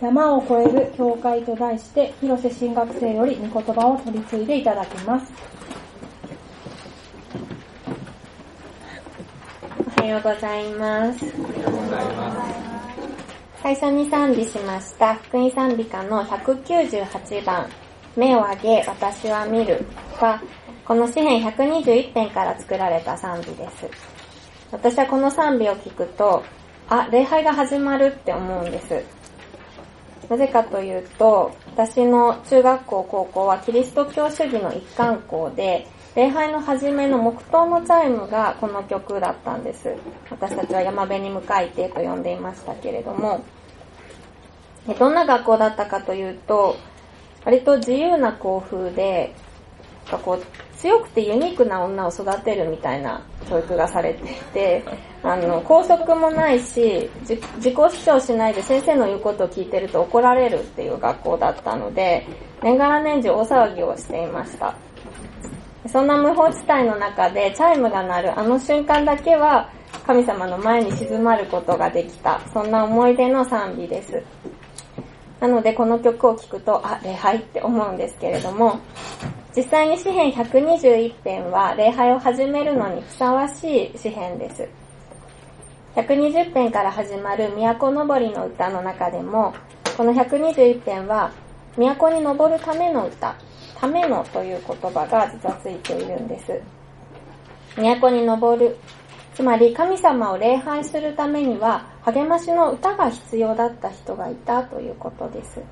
山を越える教会と題して、広瀬新学生より御言葉を取り継いでいただきます。おはようございます。最初に賛美しました福音賛美歌の198番、目を上げ、私は見るは、この詩編121編から作られた賛美です。私はこの賛美を聞くと、あ、礼拝が始まるって思うんです。なぜかというと、私の中学校、高校はキリスト教主義の一貫校で、礼拝の初めの黙祷のチャイムがこの曲だったんです。私たちは山辺に向かいてと呼んでいましたけれども、どんな学校だったかというと、割と自由な校風で、こう強くてユニークな女を育てるみたいな教育がされていて、あの、校則もないし、自己主張しないで先生の言うことを聞いてると怒られるっていう学校だったので、年がら年中大騒ぎをしていました。そんな無法地帯の中でチャイムが鳴るあの瞬間だけは神様の前に静まることができた。そんな思い出の賛美です。なのでこの曲を聴くと、あ、礼拝って思うんですけれども、実際に詩編121編は礼拝を始めるのにふさわしい詩編です。120編から始まる都登りの歌の中でも、この121編は都に登るための歌、ためのという言葉が実はついているんです。都に登る。つまり神様を礼拝するためには励ましの歌が必要だった人がいたということです。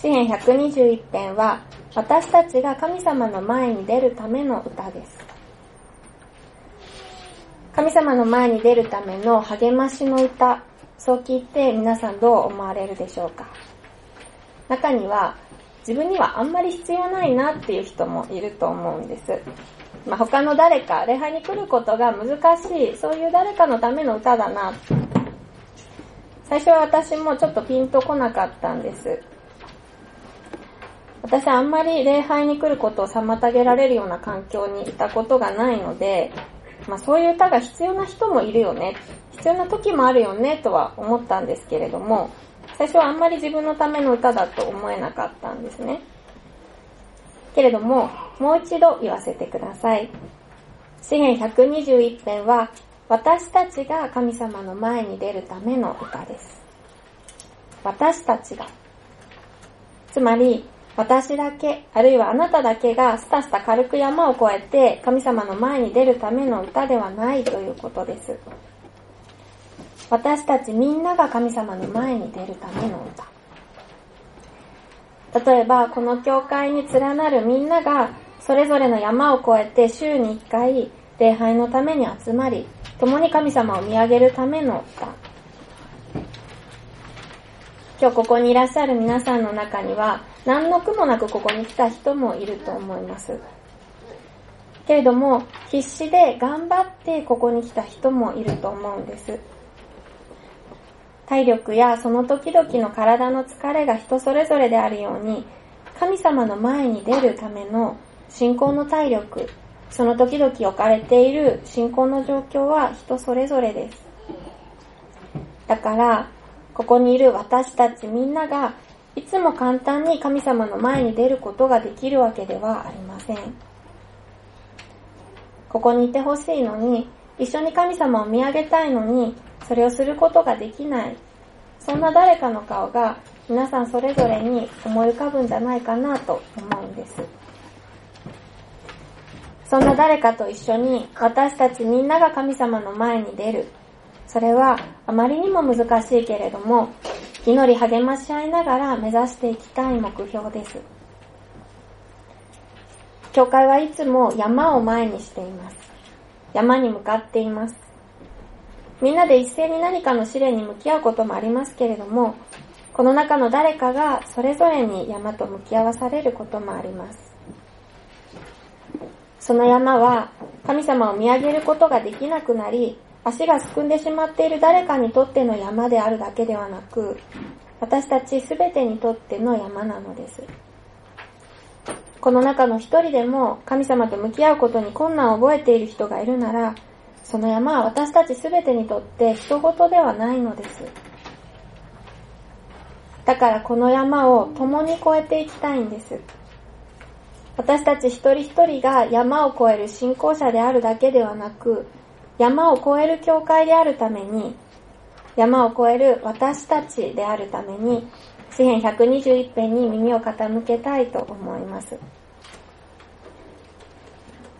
詩編121編は私たちが神様の前に出るための歌です。神様の前に出るための励ましの歌、そう聞いて皆さんどう思われるでしょうか中には自分にはあんまり必要ないなっていう人もいると思うんです。まあ、他の誰か、礼拝に来ることが難しい、そういう誰かのための歌だな。最初は私もちょっとピンとこなかったんです。私はあんまり礼拝に来ることを妨げられるような環境にいたことがないので、まあそういう歌が必要な人もいるよね。必要な時もあるよねとは思ったんですけれども、最初はあんまり自分のための歌だと思えなかったんですね。けれども、もう一度言わせてください。詩編121編は、私たちが神様の前に出るための歌です。私たちが。つまり、私だけ、あるいはあなただけがスタスタ軽く山を越えて神様の前に出るための歌ではないということです。私たちみんなが神様の前に出るための歌。例えば、この教会に連なるみんなが、それぞれの山を越えて週に一回、礼拝のために集まり、共に神様を見上げるための歌。今日ここにいらっしゃる皆さんの中には、何の苦もなくここに来た人もいると思います。けれども、必死で頑張ってここに来た人もいると思うんです。体力やその時々の体の疲れが人それぞれであるように、神様の前に出るための信仰の体力、その時々置かれている信仰の状況は人それぞれです。だから、ここにいる私たちみんなが、いつも簡単に神様の前に出ることができるわけではありません。ここにいてほしいのに、一緒に神様を見上げたいのに、それをすることができない。そんな誰かの顔が皆さんそれぞれに思い浮かぶんじゃないかなと思うんです。そんな誰かと一緒に私たちみんなが神様の前に出る。それはあまりにも難しいけれども、祈り励まし合いながら目指していきたい目標です。教会はいつも山を前にしています。山に向かっています。みんなで一斉に何かの試練に向き合うこともありますけれども、この中の誰かがそれぞれに山と向き合わされることもあります。その山は神様を見上げることができなくなり、足がすくんでしまっている誰かにとっての山であるだけではなく、私たちすべてにとっての山なのです。この中の一人でも神様と向き合うことに困難を覚えている人がいるなら、その山は私たちすべてにとって人事ではないのです。だからこの山を共に越えていきたいんです。私たち一人一人が山を越える信仰者であるだけではなく、山を越える教会であるために、山を越える私たちであるために、詩編121編に耳を傾けたいと思います。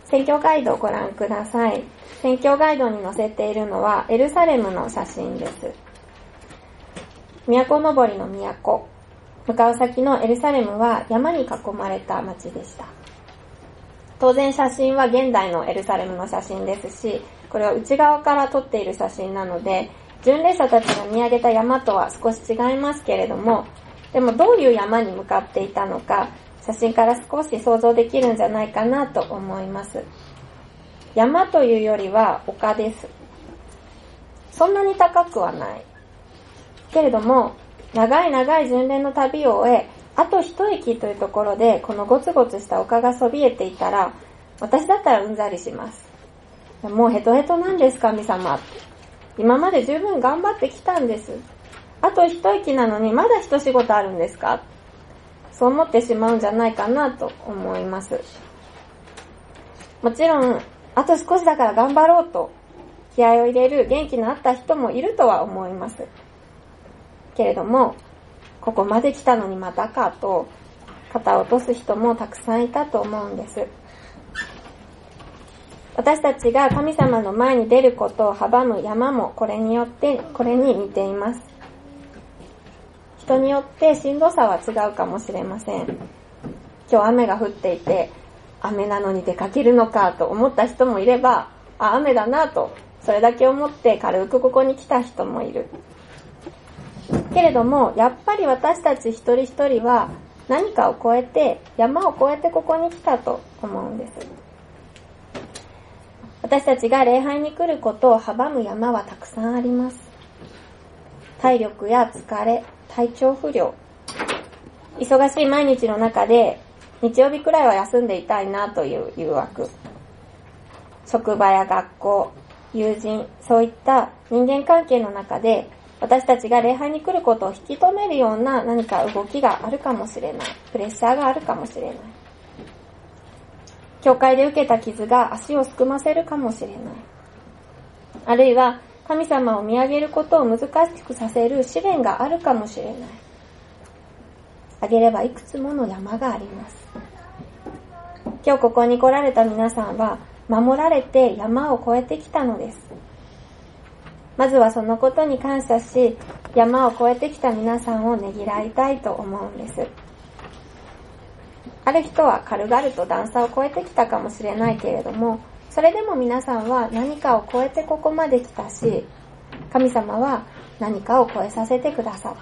選挙ガイドをご覧ください。選挙ガイドに載せているのはエルサレムの写真です。都登りの都。向かう先のエルサレムは山に囲まれた町でした。当然写真は現代のエルサレムの写真ですし、これは内側から撮っている写真なので、巡礼者たちが見上げた山とは少し違いますけれども、でもどういう山に向かっていたのか、写真から少し想像できるんじゃないかなと思います。山というよりは丘です。そんなに高くはない。けれども、長い長い巡礼の旅を終え、あと一駅というところで、このゴツゴツした丘がそびえていたら、私だったらうんざりします。もうヘトヘトなんです、神様。今まで十分頑張ってきたんです。あと一息なのにまだ一仕事あるんですか？そう思ってしまうんじゃないかなと思います。もちろん、あと少しだから頑張ろうと気合を入れる元気のあった人もいるとは思います。けれども、ここまで来たのにまたかと肩を落とす人もたくさんいたと思うんです。私たちが神様の前に出ることを阻む山もこれによって、これに似ています。人によってしんどさは違うかもしれません。今日雨が降っていて、雨なのに出かけるのかと思った人もいれば、あ、雨だなと、それだけ思って軽くここに来た人もいる。けれども、やっぱり私たち一人一人は何かを越えて、山を越えてここに来たと思うんです。私たちが礼拝に来ることを阻む山はたくさんあります。体力や疲れ、体調不良。忙しい毎日の中で、日曜日くらいは休んでいたいなという誘惑。職場や学校、友人、そういった人間関係の中で、私たちが礼拝に来ることを引き止めるような何か動きがあるかもしれない。プレッシャーがあるかもしれない。教会で受けた傷が足をすくませるかもしれない。あるいは神様を見上げることを難しくさせる試練があるかもしれない。あげればいくつもの山があります。今日ここに来られた皆さんは守られて山を越えてきたのです。まずはそのことに感謝し、山を越えてきた皆さんをねぎらいたいと思うんです。ある人は軽々と段差を越えてきたかもしれないけれども、それでも皆さんは何かを超えてここまで来たし、神様は何かを超えさせてくださっ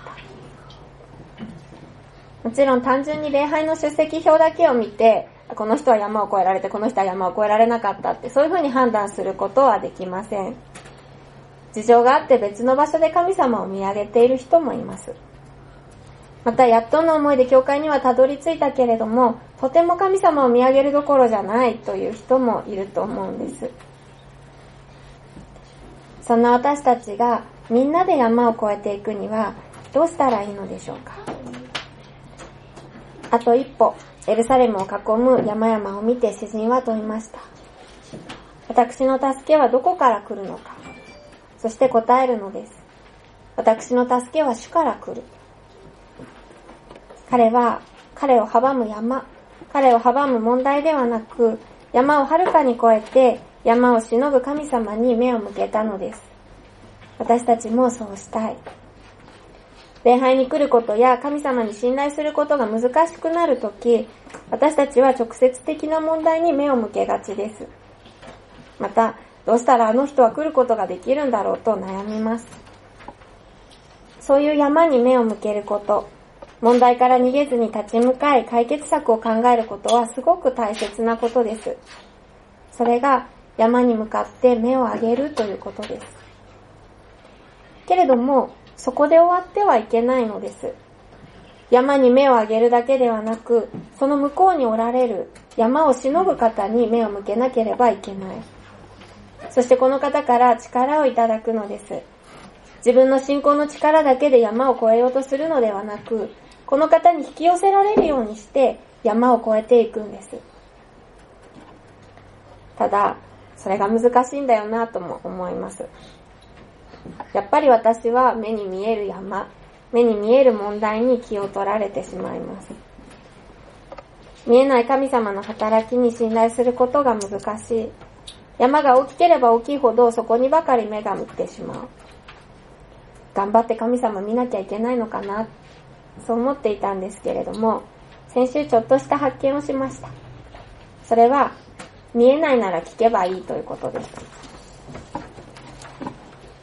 た。もちろん単純に礼拝の出席表だけを見て、この人は山を越えられて、この人は山を越えられなかったって、そういうふうに判断することはできません。事情があって別の場所で神様を見上げている人もいます。また、やっとの思いで教会にはたどり着いたけれども、とても神様を見上げるどころじゃないという人もいると思うんです。そんな私たちがみんなで山を越えていくにはどうしたらいいのでしょうかあと一歩、エルサレムを囲む山々を見て詩人は問いました。私の助けはどこから来るのかそして答えるのです。私の助けは主から来る。彼は、彼を阻む山、彼を阻む問題ではなく、山をはるかに越えて、山を忍ぶ神様に目を向けたのです。私たちもそうしたい。礼拝に来ることや神様に信頼することが難しくなるとき、私たちは直接的な問題に目を向けがちです。また、どうしたらあの人は来ることができるんだろうと悩みます。そういう山に目を向けること、問題から逃げずに立ち向かい解決策を考えることはすごく大切なことです。それが山に向かって目を上げるということです。けれども、そこで終わってはいけないのです。山に目を上げるだけではなく、その向こうにおられる山を忍ぶ方に目を向けなければいけない。そしてこの方から力をいただくのです。自分の信仰の力だけで山を越えようとするのではなく、この方に引き寄せられるようにして山を越えていくんです。ただ、それが難しいんだよなとも思います。やっぱり私は目に見える山、目に見える問題に気を取られてしまいます。見えない神様の働きに信頼することが難しい。山が大きければ大きいほどそこにばかり目が向ってしまう。頑張って神様見なきゃいけないのかな、そう思っていたんですけれども、先週ちょっとした発見をしました。それは、見えないなら聞けばいいということです。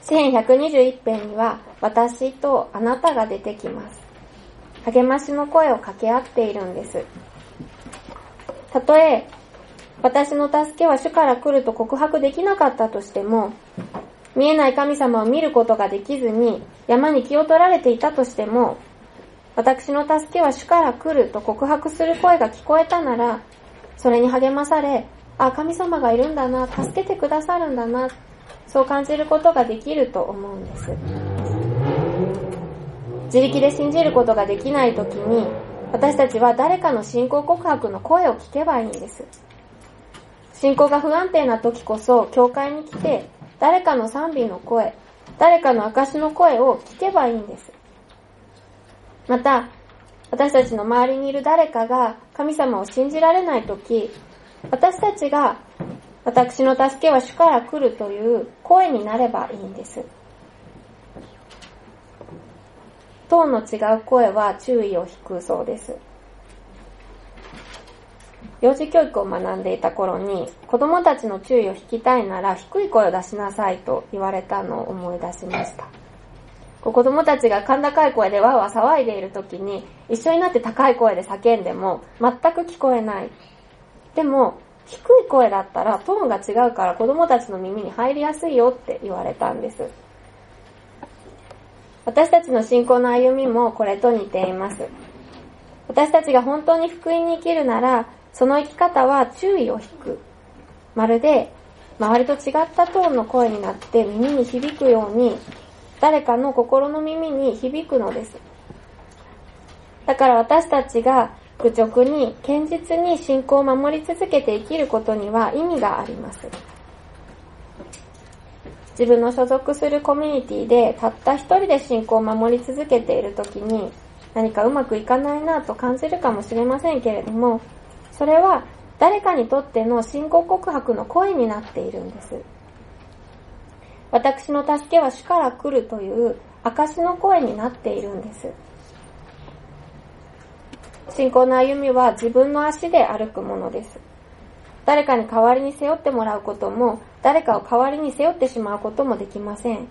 詩篇121編には、私とあなたが出てきます。励ましの声を掛け合っているんです。たとえ、私の助けは主から来ると告白できなかったとしても、見えない神様を見ることができずに山に気を取られていたとしても、私の助けは主から来ると告白する声が聞こえたなら、それに励まされ、あ、神様がいるんだな、助けてくださるんだな、そう感じることができると思うんです。自力で信じることができないときに、私たちは誰かの信仰告白の声を聞けばいいんです。信仰が不安定な時こそ、教会に来て、誰かの賛美の声、誰かの証の声を聞けばいいんです。また、私たちの周りにいる誰かが神様を信じられないとき、私たちが私の助けは主から来るという声になればいいんです。トーンの違う声は注意を引くそうです。幼児教育を学んでいた頃に、子供たちの注意を引きたいなら低い声を出しなさいと言われたのを思い出しました。子供たちが甲高い声でわわ騒いでいる時に、一緒になって高い声で叫んでも全く聞こえない。でも、低い声だったらトーンが違うから子供たちの耳に入りやすいよって言われたんです。私たちの信仰の歩みもこれと似ています。私たちが本当に福音に生きるなら、その生き方は注意を引く。まるで、周りと違ったトーンの声になって耳に響くように、誰かの心の耳に響くのです。だから私たちが愚直に堅実に信仰を守り続けて生きることには意味があります。自分の所属するコミュニティでたった一人で信仰を守り続けている時に何かうまくいかないなと感じるかもしれませんけれども、それは誰かにとっての信仰告白の声になっているんです。私の助けは主から来るという証の声になっているんです。信仰の歩みは自分の足で歩くものです。誰かに代わりに背負ってもらうことも、誰かを代わりに背負ってしまうこともできません。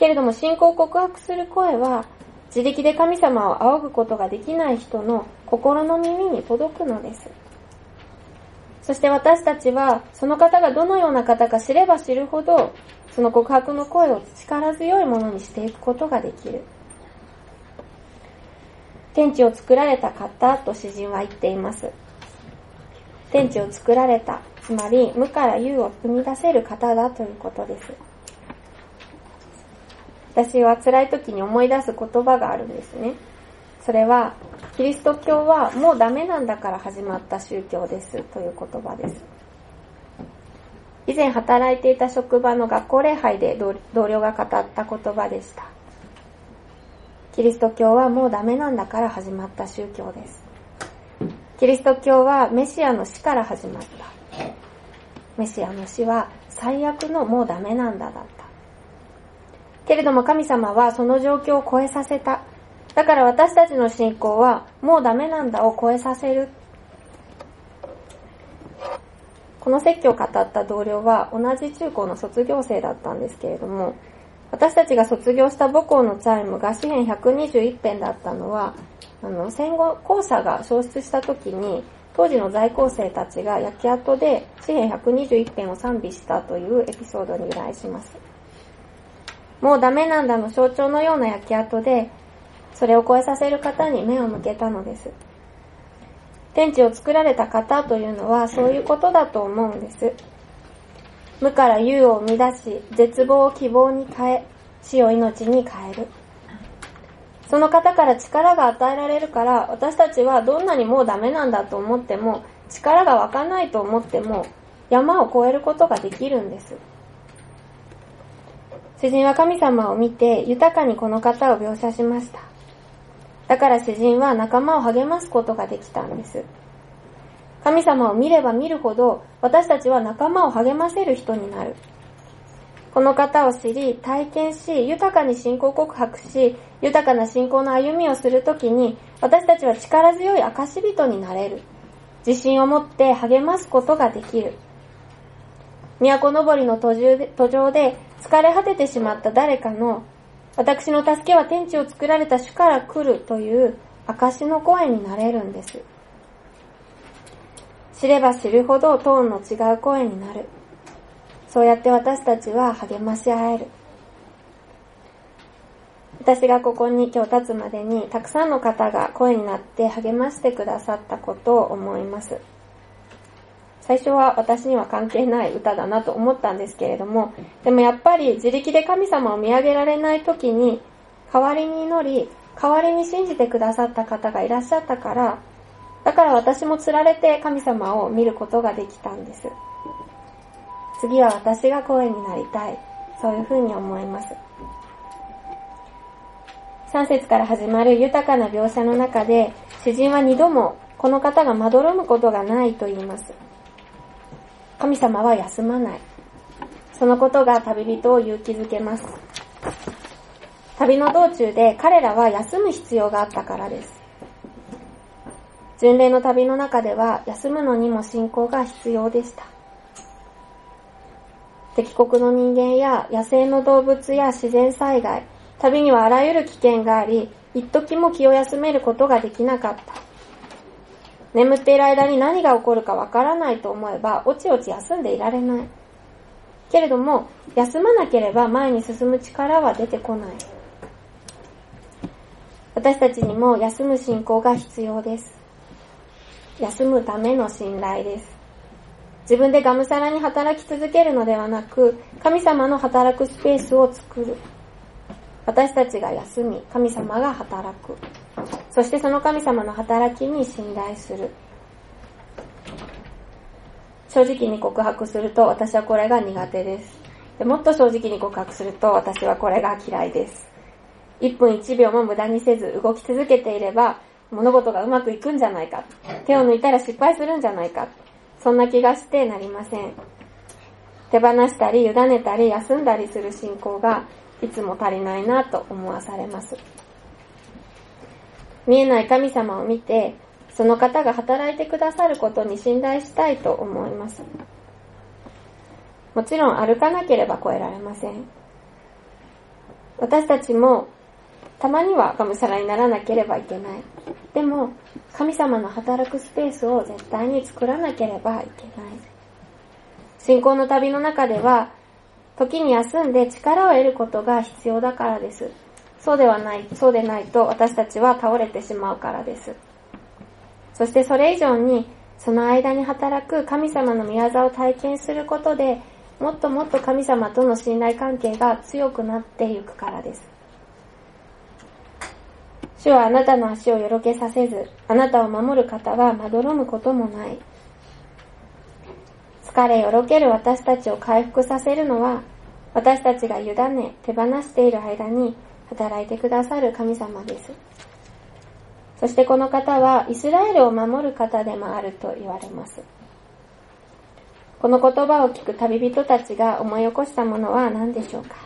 けれども信仰を告白する声は、自力で神様を仰ぐことができない人の心の耳に届くのです。そして私たちは、その方がどのような方か知れば知るほど、その告白の声を力強いものにしていくことができる。天地を作られた方と詩人は言っています。天地を作られた、つまり無から有を生み出せる方だということです。私は辛い時に思い出す言葉があるんですね。それは、キリスト教はもうダメなんだから始まった宗教ですという言葉です。以前働いていた職場の学校礼拝で同僚が語った言葉でした。キリスト教はもうダメなんだから始まった宗教です。キリスト教はメシアの死から始まった。メシアの死は最悪のもうダメなんだだった。けれども神様はその状況を超えさせた。だから私たちの信仰はもうダメなんだを超えさせる。この説教を語った同僚は同じ中高の卒業生だったんですけれども、私たちが卒業した母校のチャイムが詩編121編だったのは、あの、戦後校舎が消失した時に、当時の在校生たちが焼け跡で詩編121編を賛美したというエピソードに由来します。もうダメなんだの象徴のような焼け跡で、それを超えさせる方に目を向けたのです。天地を作られた方というのはそういうことだと思うんです。無から有を生み出し、絶望を希望に変え、死を命に変える。その方から力が与えられるから、私たちはどんなにもうダメなんだと思っても、力が湧かないと思っても、山を越えることができるんです。詩人は神様を見て、豊かにこの方を描写しました。だから詩人は仲間を励ますことができたんです。神様を見れば見るほど、私たちは仲間を励ませる人になる。この方を知り、体験し、豊かに信仰告白し、豊かな信仰の歩みをするときに、私たちは力強い証人になれる。自信を持って励ますことができる。都登りの途中で途上で疲れ果ててしまった誰かの、私の助けは天地を作られた主から来るという証の声になれるんです。知れば知るほどトーンの違う声になる。そうやって私たちは励まし合える。私がここに今日立つまでにたくさんの方が声になって励ましてくださったことを思います。最初は私には関係ない歌だなと思ったんですけれども、でもやっぱり自力で神様を見上げられない時に代わりに祈り、代わりに信じてくださった方がいらっしゃったから、だから私も釣られて神様を見ることができたんです。次は私が声になりたい。そういうふうに思います。3節から始まる豊かな描写の中で、詩人は二度もこの方がまどろむことがないと言います。神様は休まない。そのことが旅人を勇気づけます。旅の道中で彼らは休む必要があったからです。巡礼の旅の中では休むのにも信仰が必要でした。敵国の人間や野生の動物や自然災害、旅にはあらゆる危険があり、一時も気を休めることができなかった。眠っている間に何が起こるかわからないと思えば、おちおち休んでいられない。けれども、休まなければ前に進む力は出てこない。私たちにも休む信仰が必要です。休むための信頼です。自分でがむしゃらに働き続けるのではなく、神様の働くスペースを作る。私たちが休み、神様が働く。そしてその神様の働きに信頼する。正直に告白すると私はこれが苦手です。でもっと正直に告白すると私はこれが嫌いです。1分1秒も無駄にせず動き続けていれば物事がうまくいくんじゃないか。手を抜いたら失敗するんじゃないか。そんな気がしてなりません。手放したり委ねたり休んだりする信仰がいつも足りないなと思わされます。見えない神様を見て、その方が働いてくださることに信頼したいと思います。もちろん歩かなければ超えられません。私たちもたまにはがむしゃらにならなければいけない。でも、神様の働くスペースを絶対に作らなければいけない。信仰の旅の中では、時に休んで力を得ることが必要だからです。そうではない、そうでないと私たちは倒れてしまうからです。そしてそれ以上に、その間に働く神様の御業を体験することで、もっともっと神様との信頼関係が強くなっていくからです。主はあなたの足をよろけさせず、あなたを守る方はまどろむこともない。疲れよろける私たちを回復させるのは、私たちが委ね、手放している間に働いてくださる神様です。そしてこの方はイスラエルを守る方でもあると言われます。この言葉を聞く旅人たちが思い起こしたものは何でしょうか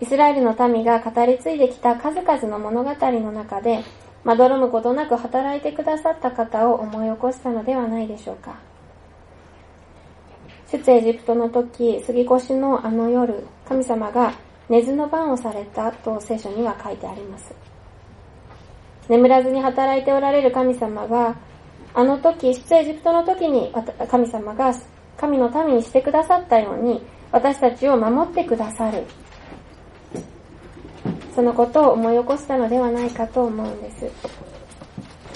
イスラエルの民が語り継いできた数々の物語の中で、まどろむことなく働いてくださった方を思い起こしたのではないでしょうか。出エジプトの時、杉越のあの夜、神様が寝ずの番をされたと聖書には書いてあります。眠らずに働いておられる神様は、あの時、出エジプトの時に神様が神の民にしてくださったように、私たちを守ってくださる。そのことを思い起こしたのではないかと思うんです。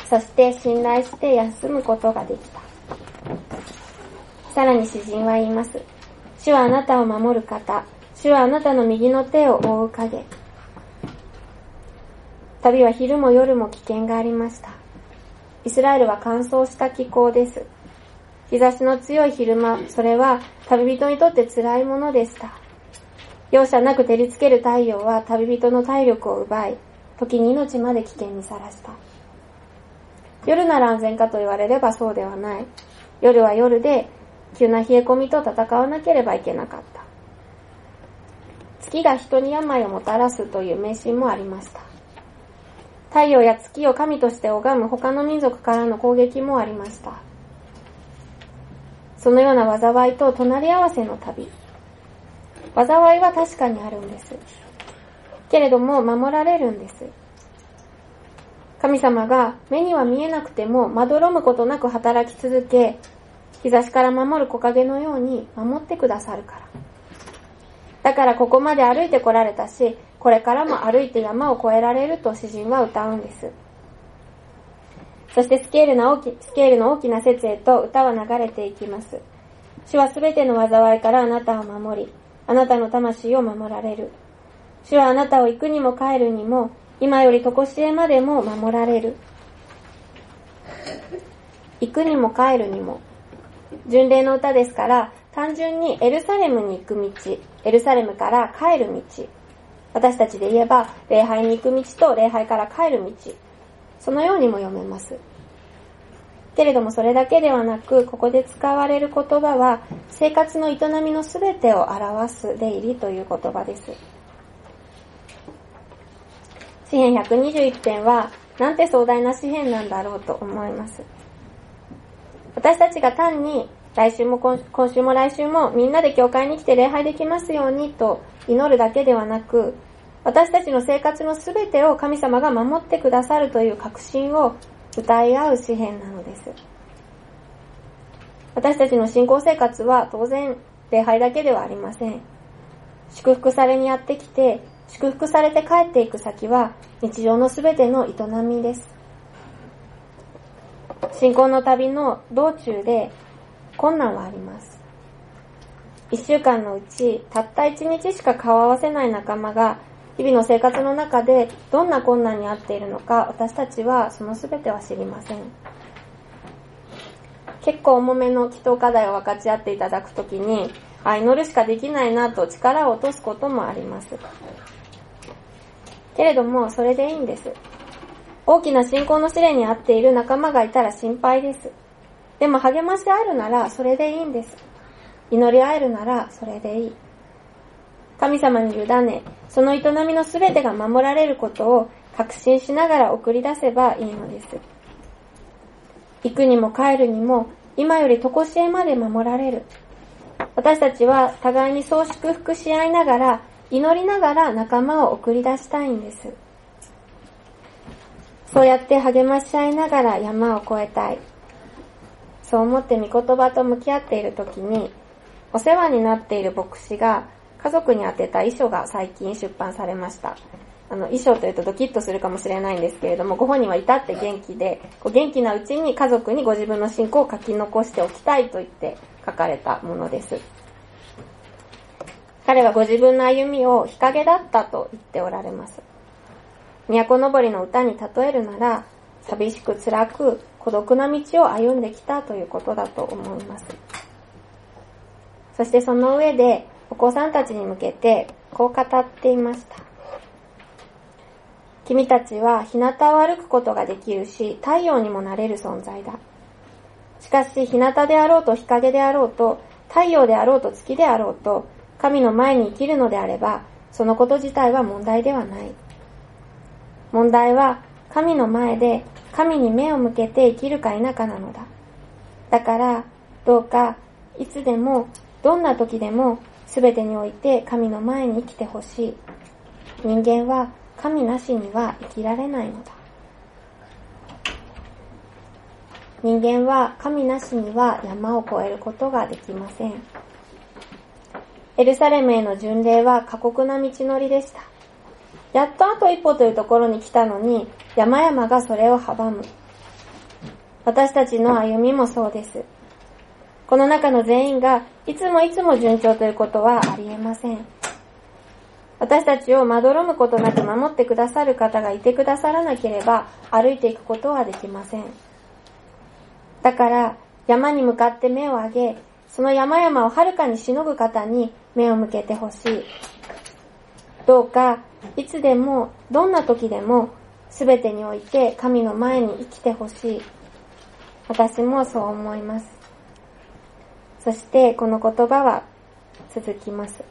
そして信頼して休むことができた。さらに詩人は言います。主はあなたを守る方、主はあなたの右の手を覆う影。旅は昼も夜も危険がありました。イスラエルは乾燥した気候です。日差しの強い昼間、それは旅人にとって辛いものでした。容赦なく照りつける太陽は旅人の体力を奪い、時に命まで危険にさらした。夜なら安全かと言われればそうではない。夜は夜で、急な冷え込みと戦わなければいけなかった。月が人に病をもたらすという迷信もありました。太陽や月を神として拝む他の民族からの攻撃もありました。そのような災いと隣り合わせの旅。災いは確かにあるんです。けれども守られるんです。神様が目には見えなくてもまどろむことなく働き続け、日差しから守る木陰のように守ってくださるから。だからここまで歩いてこられたし、これからも歩いて山を越えられると詩人は歌うんです。そしてスケールの大きスケールの大きな説へと歌は流れていきます。主はすべての災いからあなたを守り、あなたの魂を守られる。主はあなたを行くにも帰るにも、今よりとこしえまでも守られる。行くにも帰るにも。巡礼の歌ですから、単純にエルサレムに行く道、エルサレムから帰る道。私たちで言えば、礼拝に行く道と礼拝から帰る道。そのようにも読めます。けれどもそれだけではなく、ここで使われる言葉は、生活の営みのすべてを表す出入りという言葉です。詩編121編は、なんて壮大な詩編なんだろうと思います。私たちが単に、来週も今週も来週もみんなで教会に来て礼拝できますようにと祈るだけではなく、私たちの生活のすべてを神様が守ってくださるという確信を歌い合う詩篇なのです。私たちの信仰生活は当然礼拝だけではありません。祝福されにやってきて祝福されて帰っていく先は日常のすべての営みです。信仰の旅の道中で困難はあります。一週間のうちたった一日しか顔合わせない仲間が日々の生活の中でどんな困難にあっているのか私たちはそのすべては知りません。結構重めの祈祷課題を分かち合っていただくときに、あ、祈るしかできないなと力を落とすこともあります。けれども、それでいいんです。大きな信仰の試練にあっている仲間がいたら心配です。でも励ましあるならそれでいいんです。祈り合えるならそれでいい。神様に委ね、その営みのすべてが守られることを確信しながら送り出せばいいのです。行くにも帰るにも、今よりとこしえまで守られる。私たちは互いにそう祝福し合いながら、祈りながら仲間を送り出したいんです。そうやって励まし合いながら山を越えたい。そう思って御言葉と向き合っている時に、お世話になっている牧師が家族に宛てた遺書が最近出版されました。あの、遺書というとドキッとするかもしれないんですけれども、ご本人は至って元気で、こう元気なうちに家族にご自分の信仰を書き残しておきたいと言って書かれたものです。彼はご自分の歩みを日陰だったと言っておられます。都登りの歌に例えるなら、寂しく辛く孤独な道を歩んできたということだと思います。そしてその上で、お子さんたちに向けて、こう語っていました。君たちは日向を歩くことができるし、太陽にもなれる存在だ。しかし、日向であろうと日陰であろうと、太陽であろうと月であろうと、神の前に生きるのであれば、そのこと自体は問題ではない。問題は、神の前で神に目を向けて生きるか否かなのだ。だから、どうか、いつでも、どんな時でも、すべてにおいて神の前に生きてほしい。人間は神なしには生きられないのだ。人間は神なしには山を越えることができません。エルサレムへの巡礼は過酷な道のりでした。やっとあと一歩というところに来たのに、山々がそれを阻む。私たちの歩みもそうです。この中の全員がいつもいつも順調ということはありえません。私たちをまどろむことなく守ってくださる方がいてくださらなければ歩いていくことはできません。だから山に向かって目を上げ、その山々をはるかにしのぐ方に目を向けてほしい。どうか、いつでも、どんな時でも、すべてにおいて神の前に生きてほしい。私もそう思います。そしてこの言葉は続きます。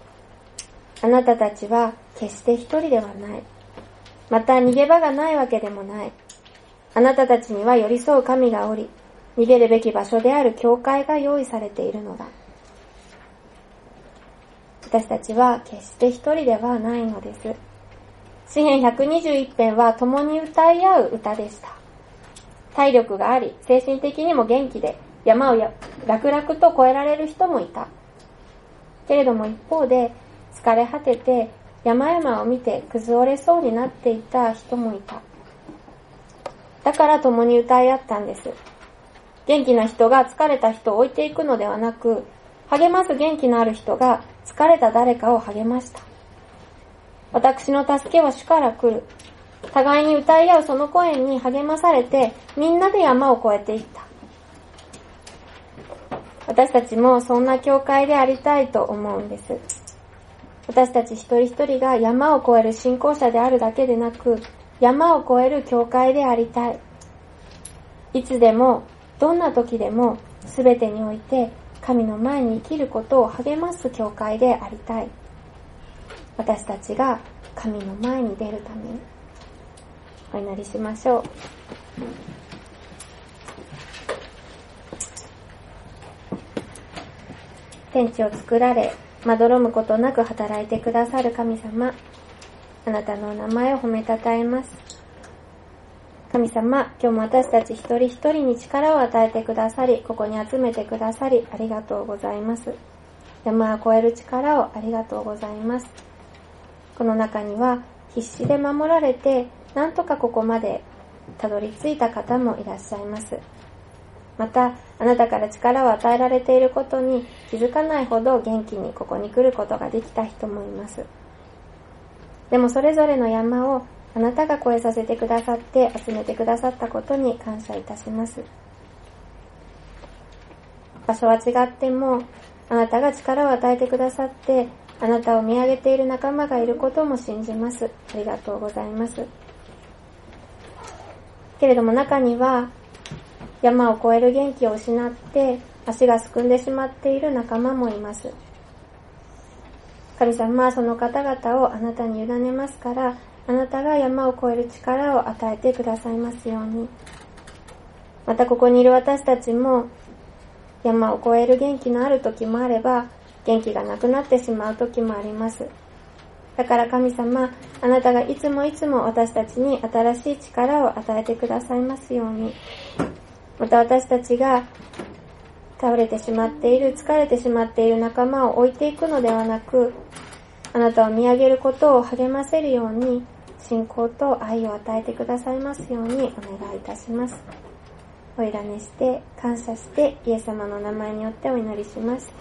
あなたたちは決して一人ではない。また逃げ場がないわけでもない。あなたたちには寄り添う神がおり、逃げるべき場所である教会が用意されているのだ。私たちは決して一人ではないのです。詩編121編は共に歌い合う歌でした。体力があり、精神的にも元気で、山を楽々と越えられる人もいた。けれども一方で、疲れ果てて山々を見て崩れそうになっていた人もいた。だから共に歌い合ったんです。元気な人が疲れた人を置いていくのではなく、励ます元気のある人が疲れた誰かを励ました。私の助けは主から来る。互いに歌い合うその声に励まされて、みんなで山を越えていった。私たちもそんな教会でありたいと思うんです。私たち一人一人が山を越える信仰者であるだけでなく、山を越える教会でありたい。いつでも、どんな時でも、すべてにおいて、神の前に生きることを励ます教会でありたい。私たちが神の前に出るためにお祈りしましょう。天地を作られ、まどろむことなく働いてくださる神様、あなたのお名前を褒めたたえます。神様、今日も私たち一人一人に力を与えてくださり、ここに集めてくださり、ありがとうございます。山を越える力をありがとうございます。この中には必死で守られて、なんとかここまでたどり着いた方もいらっしゃいます。また、あなたから力を与えられていることに気づかないほど元気にここに来ることができた人もいます。でもそれぞれの山をあなたが越えさせてくださって集めてくださったことに感謝いたします。場所は違っても、あなたが力を与えてくださってあなたを見上げている仲間がいることも信じます。ありがとうございます。けれども中には、山を越える元気を失って、足がすくんでしまっている仲間もいます。神様はその方々をあなたに委ねますから、あなたが山を越える力を与えてくださいますように。またここにいる私たちも、山を越える元気のある時もあれば、元気がなくなってしまう時もあります。だから神様、あなたがいつもいつも私たちに新しい力を与えてくださいますように。また私たちが倒れてしまっている、疲れてしまっている仲間を置いていくのではなく、あなたを見上げることを励ませるように、信仰と愛を与えてくださいますようにお願いいたします。おいらにして、感謝して、イエス様の名前によってお祈りします。